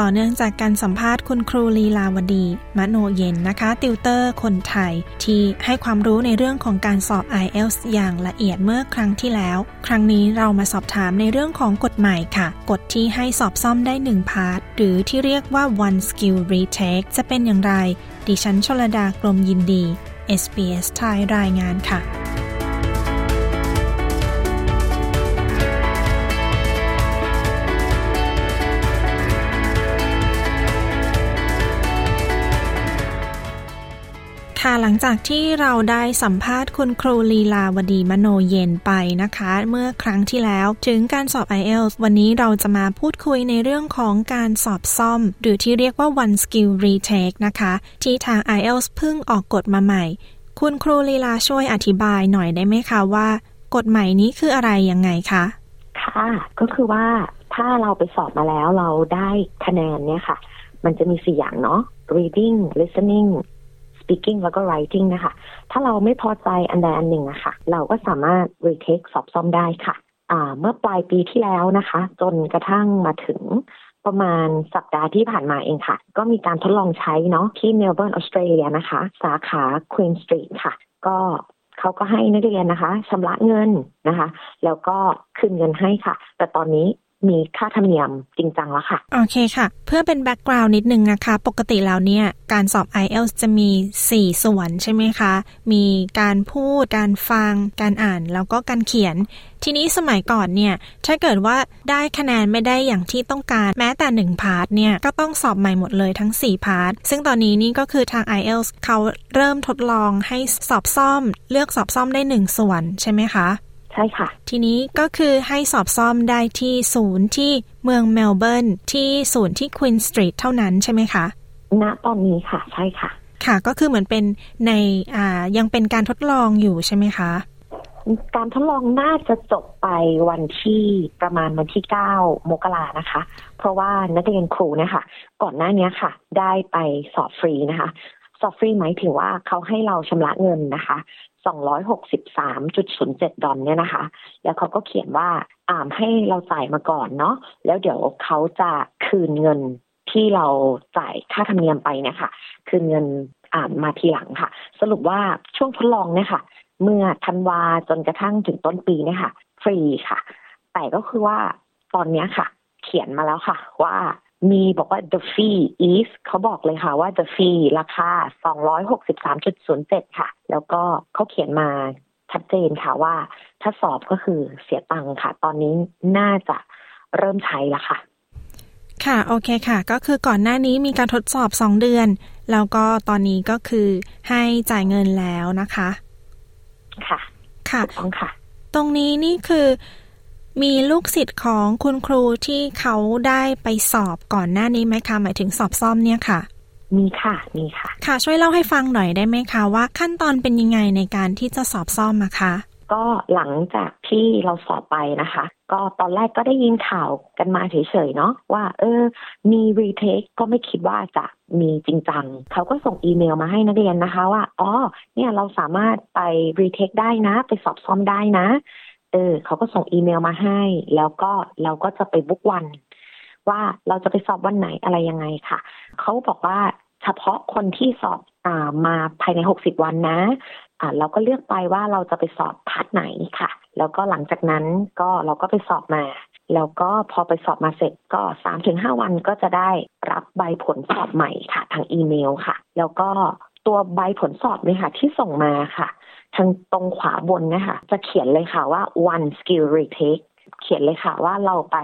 ต่อเนื่องจากการสัมภาษณ์คุณครูลีลาวดี มโนเย็นนะคะ ติวเตอร์คนไทย ที่ให้ความรู้ในเรื่องของการสอบ IELTS อย่างละเอียดเมื่อครั้งที่แล้ว ครั้งนี้เรามาสอบถามในเรื่องของกฎใหม่ค่ะ กฎที่ให้สอบซ่อมได้ 1 part หรือที่เรียกว่า one skill retake จะเป็นอย่างไร ดิฉันชลดากรมยินดี SBS ไทยรายงานค่ะ ค่ะหลังจากที่เราได้สัมภาษณ์คุณครูลีลาวดีมโนเย็นไปนะคะ เมื่อครั้งที่แล้วถึงการสอบ IELTS วันนี้เราจะมาพูดคุยในเรื่องของการสอบซ่อม หรือที่เรียกว่า one skill retake นะคะ ที่ทาง IELTS เพิ่งออกกฎมาใหม่ คุณครูลีลาช่วยอธิบายหน่อยได้ไหมคะว่า กฎใหม่นี้คืออะไรยังไงคะค่ะก็คือว่าถ้าเราไปสอบมาแล้วเราได้คะแนนเนี่ยค่ะ มันจะมีสี่อย่างเนาะ reading listening speaking แล้วก็ writing นะคะ ถ้าเราไม่พอใจอันใดอันหนึ่งอะคะ่ะเราก็สามารถ retake สอบซ่อมได้ค่ะเมื่อปลายปีที่แล้วนะคะ จนกระทั่งมาถึงประมาณสัปดาห์ที่ผ่านมาเองค่ะ ก็มีการทดลองใช้เนาะที่เมลเบิร์นออสเตรเลียนะคะ สาขา Queen Street ค่ะ ก็เขาก็ให้นักเรียนนะคะชำระเงินนะคะ แล้วก็คืนเงินให้ค่ะ แต่ตอนนี้ มีค่าธรรมเนียมจริงจังแล้วค่ะ โอเคค่ะ เพื่อเป็น background นิดนึงนะคะ ปกติแล้วเนี่ย การสอบ IELTS จะมี 4 ส่วนใช่ไหมคะ มีการพูด การฟัง การอ่าน แล้วก็การเขียน ทีนี้สมัยก่อนเนี่ย ถ้าเกิดว่าได้คะแนนไม่ได้อย่างที่ต้องการแม้แต่ 1 part เนี่ย ก็ต้องสอบใหม่หมดเลยทั้ง 4 part ซึ่งตอนนี้นี่ก็คือทาง IELTS เขาเริ่มทดลองให้สอบซ่อม เลือกสอบซ่อมได้ 1 ส่วนใช่ไหมคะ ใช่ค่ะ ทีนี้ก็คือให้สอบซ่อมได้ที่ศูนย์ที่เมืองเมลเบิร์นที่ศูนย์ที่ Queen Street เท่านั้นใช่ไหมคะณตอนนี้ค่ะ ใช่ค่ะ ค่ะก็คือเหมือนเป็นในอ่ายังเป็นการทดลองอยู่ใช่ไหมคะ การทดลองน่าจะจบไปวันที่ประมาณวันที่เก้ามกรานะคะ เพราะว่านักเรียนครูเนี่ยค่ะก่อนหน้านี้ค่ะ ได้ไปสอบฟรีนะคะ สอบฟรีหมายถึงว่าเขาให้เราชำระเงินนะคะ 263.07 ดอลเนี่ยนะคะ แล้วเขาก็เขียนว่าอ่าให้เราจ่ายมาก่อนเนาะ แล้วเดี๋ยวเขาจะคืนเงินที่เราจ่ายค่าธรรมเนียมไปเนี่ยค่ะ คืนเงินอ่ามาทีหลังค่ะ สรุปว่าช่วงทดลองเนี่ยค่ะ เมื่อธันวาจนกระทั่งถึงต้นปีเนี่ยค่ะ ฟรีค่ะ แต่ก็คือว่าตอนนี้ค่ะ เขียนมาแล้วค่ะ ว่า มีบอกว่า the fee is เขาบอกเลยค่ะว่า the fee ราคา 263.07 ค่ะ แล้วก็เขาเขียนมาชัดเจนค่ะว่า ถ้าสอบก็คือเสียตังค่ะ ตอนนี้น่าจะเริ่มใช้แล้วค่ะ ค่ะ โอเคค่ะ ก็คือก่อนหน้านี้มีการทดสอบ 2 เดือน แล้วก็ตอนนี้ก็คือให้จ่ายเงินแล้วนะคะ ค่ะ ค่ะต้องค่ะ ตรงนี้นี่คือ มีลูกศิษย์ของคุณครูที่เขาได้ไปสอบก่อนหน้านี้ไหมคะหมายถึงสอบซ่อมเนี่ยค่ะ มีค่ะมีค่ะ ค่ะช่วยเล่าให้ฟังหน่อยได้ไหมคะว่าขั้นตอนเป็นยังไงในการที่จะสอบซ่อมอะคะก็หลังจากที่เราสอบไปนะคะ ก็ตอนแรกก็ได้ยินข่าวกันมาเฉยๆเนาะว่าเออ มีรีเทคก็ไม่คิดว่าจะมีจริงจังเขาก็ส่งอีเมลมาให้นักเรียนนะคะว่า อ๋อ เนี่ยเราสามารถไปรีเทคได้นะ ไปสอบซ่อมได้นะ เออเขาก็ส่งอีเมลมาให้ แล้วก็เราก็จะไปบุ๊กวัน ว่าเราจะไปสอบวันไหนอะไรยังไงค่ะ เขาบอกว่าเฉพาะคนที่สอบอ่ามาภายในหกสิบวันนะอ่าเราก็เลือกไปว่าเราจะไปสอบ part ไหนค่ะ แล้วก็หลังจากนั้นก็เราก็ไปสอบมาแล้วก็พอไปสอบมาเสร็จก็สามถึงห้าวันก็จะได้รับใบผลสอบใหม่ค่ะ ทางอีเมลค่ะ แล้วก็ตัวใบผลสอบเนี่ยค่ะ ที่ส่งมาค่ะ ทางตรงขวาบนนะคะจะเขียนเลยค่ะว่า one skill retake เขียนเลยค่ะว่าเราไป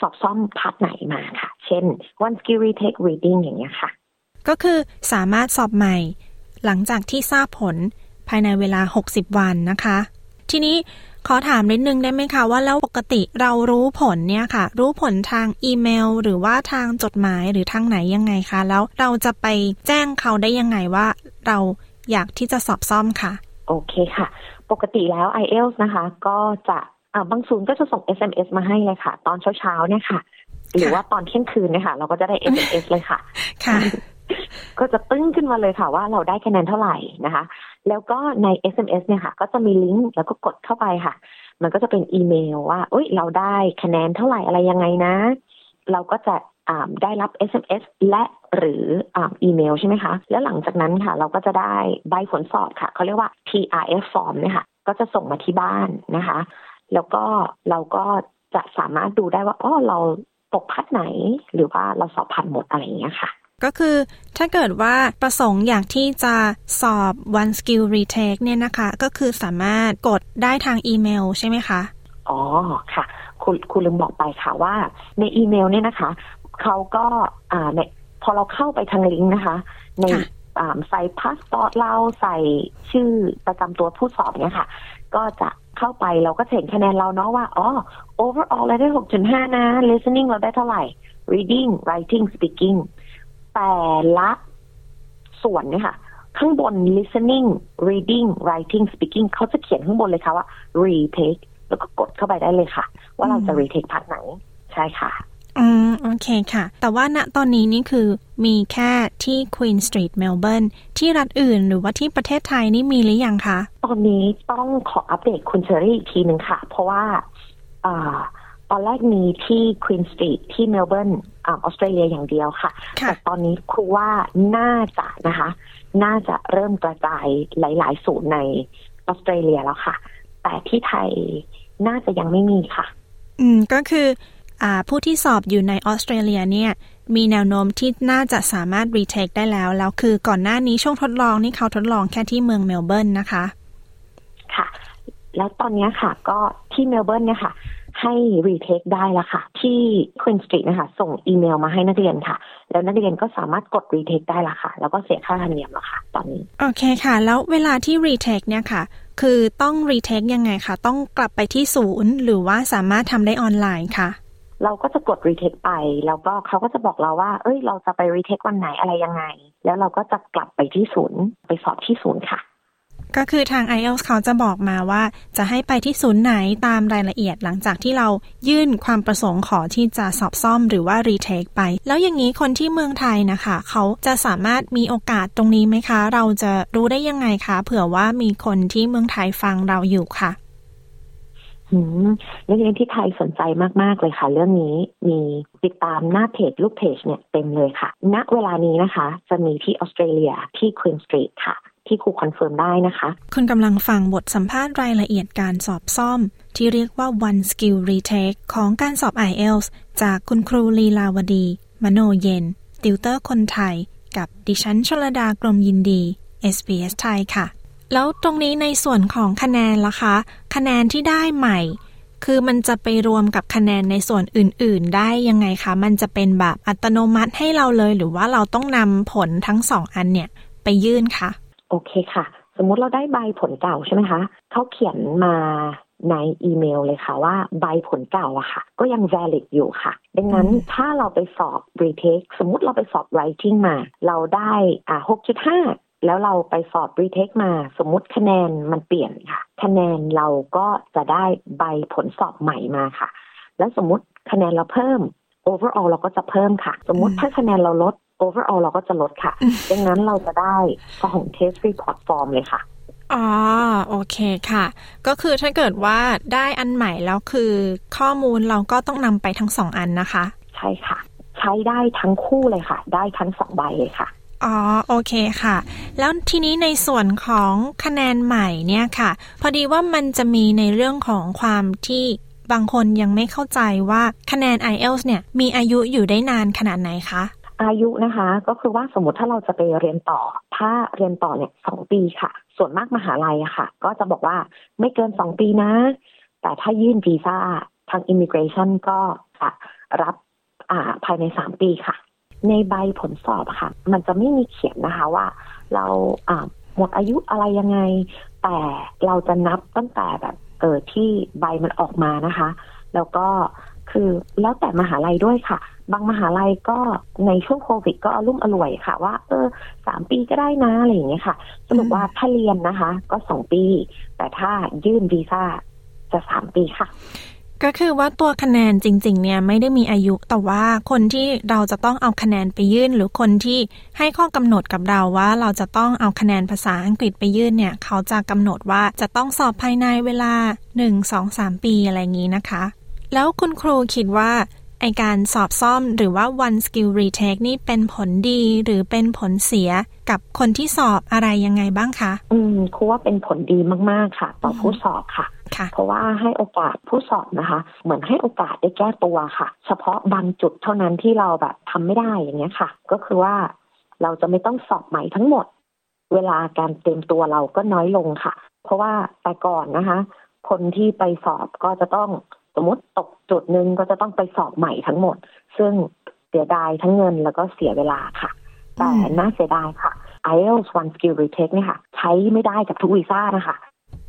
สอบซ่อม part ไหนมาค่ะ เช่น one skill retake reading อย่างเงี้ยค่ะ ก็คือสามารถสอบใหม่ หลังจากที่ทราบผลภายในเวลา 60 วันนะคะ ทีนี้ขอถามนิดนึงได้ไหมคะว่าแล้วปกติเรารู้ผลเนี่ยค่ะ รู้ผลทางอีเมล หรือว่าทางจดหมายหรือทางไหนยังไงคะ แล้วเราจะไปแจ้งเขาได้ยังไงว่า เราอยากที่จะสอบซ่อมค่ะ โอเคค่ะ ปกติแล้ว IELTS นะคะ ก็จะบางศูนย์ก็จะส่ง SMS มาให้เลยค่ะ ตอนเช้าๆเนี่ยค่ะ หรือว่าตอนเที่ยงคืนเนี่ยค่ะ เราก็จะได้ SMS เลยค่ะ ค่ะ ก็จะตึ้งขึ้นมาเลยค่ะ ว่าเราได้คะแนนเท่าไหร่นะคะ แล้วก็ใน SMS เนี่ยค่ะ ก็จะมีลิงก์แล้วก็กดเข้าไปค่ะ มันก็จะเป็นอีเมลว่าเอ้ยเราได้คะแนนเท่าไหร่อะไรยังไงนะ เราก็จะ ได้รับ SMS และหรืออีเมลใช่ไหมคะ แล้วหลังจากนั้นค่ะ เราก็จะได้ใบผลสอบค่ะ เขาเรียกว่า TRF form เนี่ยค่ะ ก็จะส่งมาที่บ้านนะคะ แล้วก็เราก็จะสามารถดูได้ว่าอ๋อเราตก part ไหน หรือว่าเราสอบผ่านหมดอะไรอย่างเงี้ยค่ะ ก็คือถ้าเกิดว่าประสงค์อยากที่จะสอบ one skill retake เนี่ยนะคะ ก็คือสามารถกดได้ทางอีเมลใช่ไหมคะ อ๋อค่ะครูครูลืมบอกไปค่ะว่าในอีเมลเนี่ยนะคะ เขาก็อ่าในพอเราเข้าไปทางลิงก์นะคะ ในใส่พาสปอร์ตเราใส่ชื่อประจำตัวผู้สอบเนี่ยค่ะ ก็จะเข้าไปเราก็เห็นคะแนนเราเนาะว่าอ๋อ overall เราได้หกจุดห้านะ listening เราได้เท่าไหร่ reading writing speaking แต่ละส่วนเนี่ยค่ะ ข้างบน listening reading writing speaking เขาจะเขียนข้างบนเลยค่ะว่า retake แล้วก็กดเข้าไปได้เลยค่ะ ว่าเราจะ retake พาร์ทไหน ใช่ค่ะอืม โอเคค่ะ แต่ว่าณตอนนี้นี่คือมีแค่ที่ Queen Street Melbourne ที่รัฐอื่นหรือว่าที่ประเทศไทยนี่มีหรือยังคะ ตอนนี้ต้องขออัปเดตคุณเชอรี่อีกทีหนึ่งค่ะ เพราะว่าอ่าตอนแรกมีที่ Queen Street ที่เมลเบิร์นออสเตรเลียอย่างเดียวค่ะ แต่ตอนนี้ครูว่าน่าจะนะคะ น่าจะเริ่มกระจายหลาย ๆ ศูนย์ในออสเตรเลียแล้วค่ะ แต่ที่ไทยน่าจะยังไม่มีค่ะ อืมก็คือ ผู้ที่สอบอยู่ในออสเตรเลียเนี่ยมีแนวโน้มที่น่าจะสามารถ retake ได้แล้ว แล้วคือก่อนหน้านี้ช่วงทดลองนี่เขาทดลองแค่ที่เมืองเมลเบิร์นนะคะ ค่ะ แล้วตอนนี้ค่ะก็ที่เมลเบิร์นเนี่ยค่ะ ให้ retake ได้แล้วค่ะ ที่ Queen Street นะคะ ส่งอีเมลมาให้นักเรียนค่ะ แล้วนักเรียนก็สามารถกด retake ได้ละค่ะ แล้วก็เสียค่าธรรมเนียมแล้วค่ะ ตอนนี้ โอเคค่ะ แล้วเวลาที่ retake เนี่ยค่ะ คือต้อง retake ยังไงคะต้องกลับไปที่ศูนย์ หรือว่าสามารถทำได้ออนไลน์ค่ะ เราก็จะกดรีเทคไป แล้วก็เขาก็จะบอกเราว่า เอ้ย เราจะไปรีเทควันไหนอะไรยังไง แล้วเราก็จะกลับไปที่ศูนย์ไปสอบที่ศูนย์ค่ะ ก็คือทาง IELTS เขาจะบอกมาว่า จะให้ไปที่ศูนย์ไหนตามรายละเอียดหลังจากที่เรายื่นความประสงค์ขอที่จะสอบซ่อมหรือว่ารีเทคไป แล้วอย่างนี้คนที่เมืองไทยนะคะ เขาจะสามารถมีโอกาสตรงนี้ไหมคะ เราจะรู้ได้ยังไงคะ เผื่อว่ามีคนที่เมืองไทยฟังเราอยู่ค่ะ นักเรียนที่ไทยสนใจมาก ๆ เลยค่ะ เรื่องนี้มีติดตามหน้าเพจลูกเพจเนี่ยเต็มเลยค่ะ ณ เวลานี้นะคะ จะมีที่ออสเตรเลียที่ Queen Street ค่ะ ที่ครู confirmิร์มได้นะคะ คุณกำลังฟังบทสัมภาษณ์รายละเอียดการสอบซ่อม ที่เรียกว่า one skill retake ของการสอบ IELTS จากคุณครูลีลาวดี มโนเย็น ติวเตอร์คนไทย กับดิฉันชลดากรมยินดี SBS ไทยค่ะ แล้วตรงนี้ในส่วนของคะแนนล่ะคะ คะแนนที่ได้ใหม่ คือมันจะไปรวมกับคะแนนในส่วนอื่น ๆ ได้ยังไงคะ มันจะเป็นแบบอัตโนมัติให้เราเลย หรือว่าเราต้องนำผลทั้งสองอันเนี่ย ไปยื่นคะโอเคค่ะ สมมุติเราได้ใบผลเก่าใช่ไหมคะเขาเขียนมาในอีเมลเลยค่ะว่าใบผลเก่าอะค่ะ ก็ยัง valid อยู่ค่ะ ดังนั้นถ้าเราไปสอบ retake สมมุติเราไปสอบ writing มา เราได้อ่า6.5 แล้วเราไปสอบรีเทคมา สมมุติคะแนนมันเปลี่ยนค่ะ คะแนนเราก็จะได้ใบผลสอบใหม่มาค่ะ แล้วสมมุติคะแนนเราเพิ่ม overall เราก็จะเพิ่มค่ะ สมมุติถ้าคะแนนเราลด overall เราก็จะลดค่ะ ดังนั้นเราจะได้ส่ง test report form เลยค่ะอ๋อโอเคค่ะ ก็คือถ้าเกิดว่าได้อันใหม่แล้วคือข้อมูลเราก็ต้องนำไปทั้งสองอันนะคะ ใช่ค่ะ ใช้ได้ทั้งคู่เลยค่ะ ได้ทั้งสองใบเลยค่ะ อ๋อโอเคค่ะ แล้วทีนี้ในส่วนของคะแนนใหม่เนี่ยค่ะ พอดีว่ามันจะมีในเรื่องของความที่บางคนยังไม่เข้าใจว่าคะแนน IELTS เนี่ยมีอายุอยู่ได้นานขนาดไหนคะ อายุนะคะก็คือว่าสมมติถ้าเราจะไปเรียนต่อ ถ้าเรียนต่อเนี่ยสองปีค่ะ ส่วนมากมหาลัยค่ะ ก็จะบอกว่าไม่เกินสองปีนะ แต่ถ้ายื่นวีซ่าทางอิมิเกรชันก็จะรับภายในสามปีค่ะ ในใบผลสอบค่ะ มันจะไม่มีเขียนนะคะว่า เราหมดอายุอะไรยังไง แต่เราจะนับตั้งแต่แบบเออที่ใบมันออกมานะคะ แล้วก็คือแล้วแต่มหาลัยด้วยค่ะ บางมหาลัยก็ในช่วงโควิดก็อรุ่มอร่วยค่ะ ว่า เออสามปีก็ได้นะอะไรอย่างเงี้ยค่ะสรุปว่าถ้าเรียนนะคะ ก็สองปี แต่ถ้ายื่นวีซ่าจะสามปีค่ะ ก็คือว่าตัวคะแนนจริงๆ เนี่ยไม่ได้มีอายุแต่ว่าคนที่เราจะต้องเอาคะแนนไปยื่น หรือคนที่ให้ข้อกำหนดกับเราว่า เราจะต้องเอาคะแนนภาษาอังกฤษไปยื่นเนี่ย เขาจะกำหนดว่าจะต้องสอบภายในเวลา 1 2 3 ปีอะไรอย่างนี้นะคะ แล้วคุณครูคิดว่า ไอการสอบซ่อมหรือว่า one skill retake นี่เป็นผลดีหรือเป็นผลเสียกับคนที่สอบอะไรยังไงบ้างคะ อืมครูว่าเป็นผลดีมาก ๆ ค่ะ ต่อผู้สอบค่ะค่ะเพราะว่าให้โอกาสผู้สอบนะคะ เหมือนให้โอกาสได้แก้ตัวค่ะ เฉพาะบางจุดเท่านั้นที่เราแบบทำไม่ได้อย่างเงี้ยค่ะ ก็คือว่าเราจะไม่ต้องสอบใหม่ทั้งหมด เวลาการเตรียมตัวเราก็น้อยลงค่ะ เพราะว่าแต่ก่อนนะคะ คนที่ไปสอบก็จะต้อง สมมติตกจุดหนึ่งก็จะต้องไปสอบใหม่ทั้งหมด ซึ่งเสียดายทั้งเงินแล้วก็เสียเวลาค่ะ แต่อืมน่าเสียดายค่ะ IELTS One Skill Retake เนี่ยค่ะ ใช้ไม่ได้กับทุกวีซ่านะคะ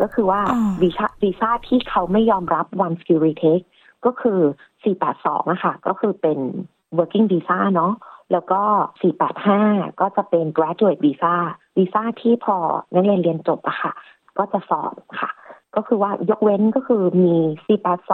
ก็คือว่าอ๋อวีซ่าวีซ่าที่เขาไม่ยอมรับ One Skill Retake ก็คือ 482อะค่ะก็คือเป็น working visa เนาะแล้วก็ 485 ก็จะเป็น graduate visa วีซ่าที่พอนักเรียนเรียนจบอะค่ะ ก็จะสอบค่ะ ก็คือว่ายกเว้นก็คือมี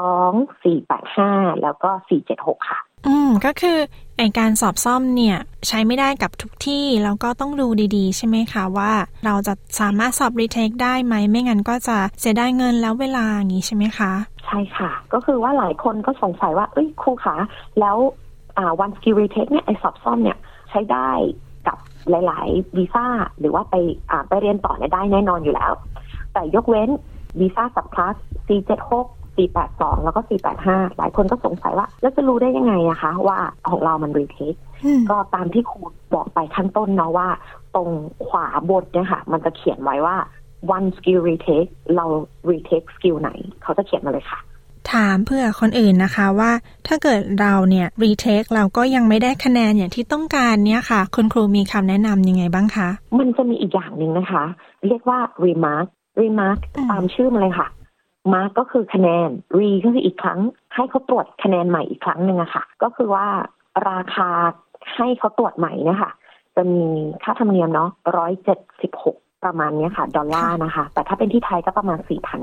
482 485แล้วก็476ค่ะ อืม ก็คือไอการสอบซ่อมเนี่ย ใช้ไม่ได้กับทุกที่ แล้วก็ต้องดูดีๆ ใช่ไหมคะว่าเราจะสามารถสอบรีเทคได้ไหม ไม่งั้นก็จะเสียได้เงินแล้วเวลาอย่างนี้ใช่ไหมคะ ใช่ค่ะ ก็คือว่าหลายคนก็สงสัยว่า เอ้ยครูคะแล้วอ่า one skill retake เนี่ยไอสอบซ่อมเนี่ยใช้ได้กับหลาย ๆ วีซ่าหรือว่าไปอ่าไปเรียนต่อเนี่ยได้แน่นอนอยู่แล้ว แต่ยกเว้น วีซ่าสับคลาส C76 482 แล้วก็ 485 หลายคนก็สงสัยว่า แล้วจะรู้ได้ยังไงอะคะ ว่าของเรามัน retake อืมก็ตามที่ครูบอกไปขั้นต้นเนาะว่า ตรงขวาบนเนี่ยค่ะ มันจะเขียนไว้ว่า one skill retake เรา retake skill ไหน เขาจะเขียนมาเลยค่ะ ถามเพื่อคนอื่นนะคะว่า ถ้าเกิดเราเนี่ยรีเทคเราก็ยังไม่ได้คะแนนอย่างที่ต้องการเนี่ยค่ะ คุณครูมีคำแนะนำยังไงบ้างคะ มันจะมีอีกอย่างหนึ่งนะคะ เรียกว่า remark remark อืมตามชื่อมาเลยค่ะ mark ก็คือคะแนน re ก็คืออีกครั้ง ให้เขาตรวจคะแนนใหม่อีกครั้งหนึ่งอะค่ะ ก็คือว่าราคาให้เขาตรวจใหม่เนี่ยค่ะจะมีค่าธรรมเนียมเนาะร้อยเจ็ดสิบหกประมาณเนี้ยค่ะ ดอลลาร์นะคะ แต่ถ้าเป็นที่ไทยก็ประมาณสี่พัน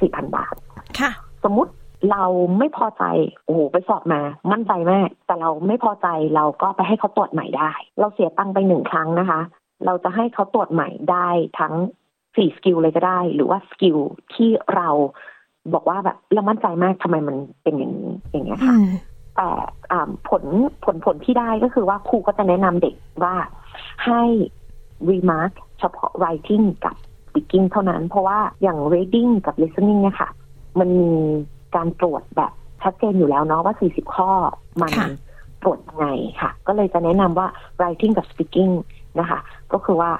สี่พันบาท ค่ะ สมมุติเราไม่พอใจ โอ้โห ไปสอบมา มั่นใจมาก แต่เราไม่พอใจเราก็ไปให้เขาตรวจใหม่ได้ เราเสียตังค์ไปหนึ่งครั้งนะคะ เราจะให้เขาตรวจใหม่ได้ทั้ง สี่ skill เลยก็ได้ หรือว่า skill ที่เราบอกว่าแบบเรามั่นใจมากทำไมมันเป็นอย่างนี้อย่างเงี้ยอืค่ะ แต่อ่าผลผลผลที่ได้ก็คือว่าครูก็จะแนะนำเด็กว่าให้ remark เฉพาะ writing กับ speaking เท่านั้น เพราะว่าอย่าง reading กับ listening เนี่ยค่ะ มันมีการตรวจแบบชัดเจนอยู่แล้วเนาะว่า 40 ข้อมันค่ะตรวจยังไงค่ะ ก็เลยจะแนะนำว่า writing กับ speaking นะคะ ก็คือว่า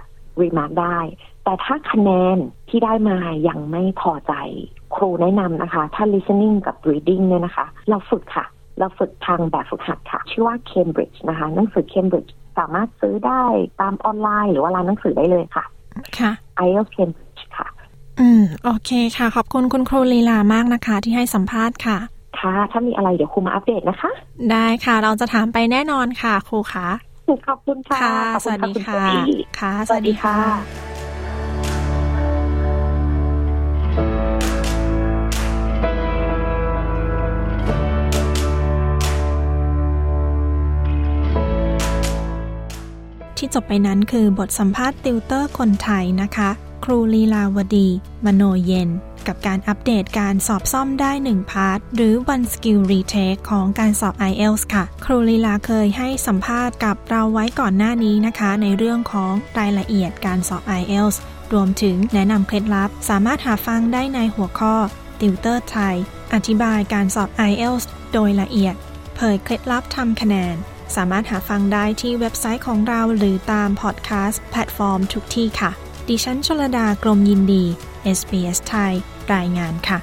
remark ได้ แต่ถ้าคะแนนที่ได้มายังไม่พอใจ ครูแนะนำนะคะ ถ้า listening กับ reading เนี่ยนะคะ เราฝึกค่ะ เราฝึกทางแบบฝึกหัดค่ะ ชื่อว่า Cambridge นะคะหนังสือ Cambridge สามารถซื้อได้ตามออนไลน์หรือว่าร้านหนังสือได้เลยค่ะ ค่ะ IELTS Cambridge ค่ะ อืม โอเคค่ะ ขอบคุณคุณครูลีลามากนะคะ ที่ให้สัมภาษณ์ค่ะค่ะถ้ามีอะไรเดี๋ยวครูมาอัปเดตนะคะ ได้ค่ะ เราจะถามไปแน่นอนค่ะครูคะ ขอบคุณค่ะค่ะขอบสณวัสดีณค่ะโจอี้ค่ะ สวัสดีค่ะที่จบไปนั้นคือบทสัมภาษณ์ติวเตอร์คนไทยนะคะ ครูลีลาวดี มโนเย็น กับการอัปเดตการสอบซ่อมได้ 1 part หรือ one skill retake ของการสอบ IELTS ค่ะ ครูลีลาเคยให้สัมภาษณ์กับเราไว้ก่อนหน้านี้นะคะ ในเรื่องของรายละเอียดการสอบ IELTS รวมถึงแนะนำเคล็ดลับ สามารถหาฟังได้ในหัวข้อติวเตอร์ไทย อธิบายการสอบ IELTS โดยละเอียด เผยเคล็ดลับทำคะแนน สามารถหาฟังได้ที่เว็บไซต์ของเราหรือตามพอดแคสต์แพลตฟอร์มทุกที่ค่ะ ดิฉันชลดากรมยินดี SBS ไทย รายงานค่ะ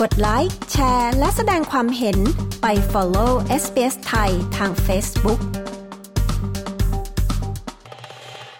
กดไลค์ แชร์ และแสดงความเห็นไป follow SBS ไทยทาง Facebook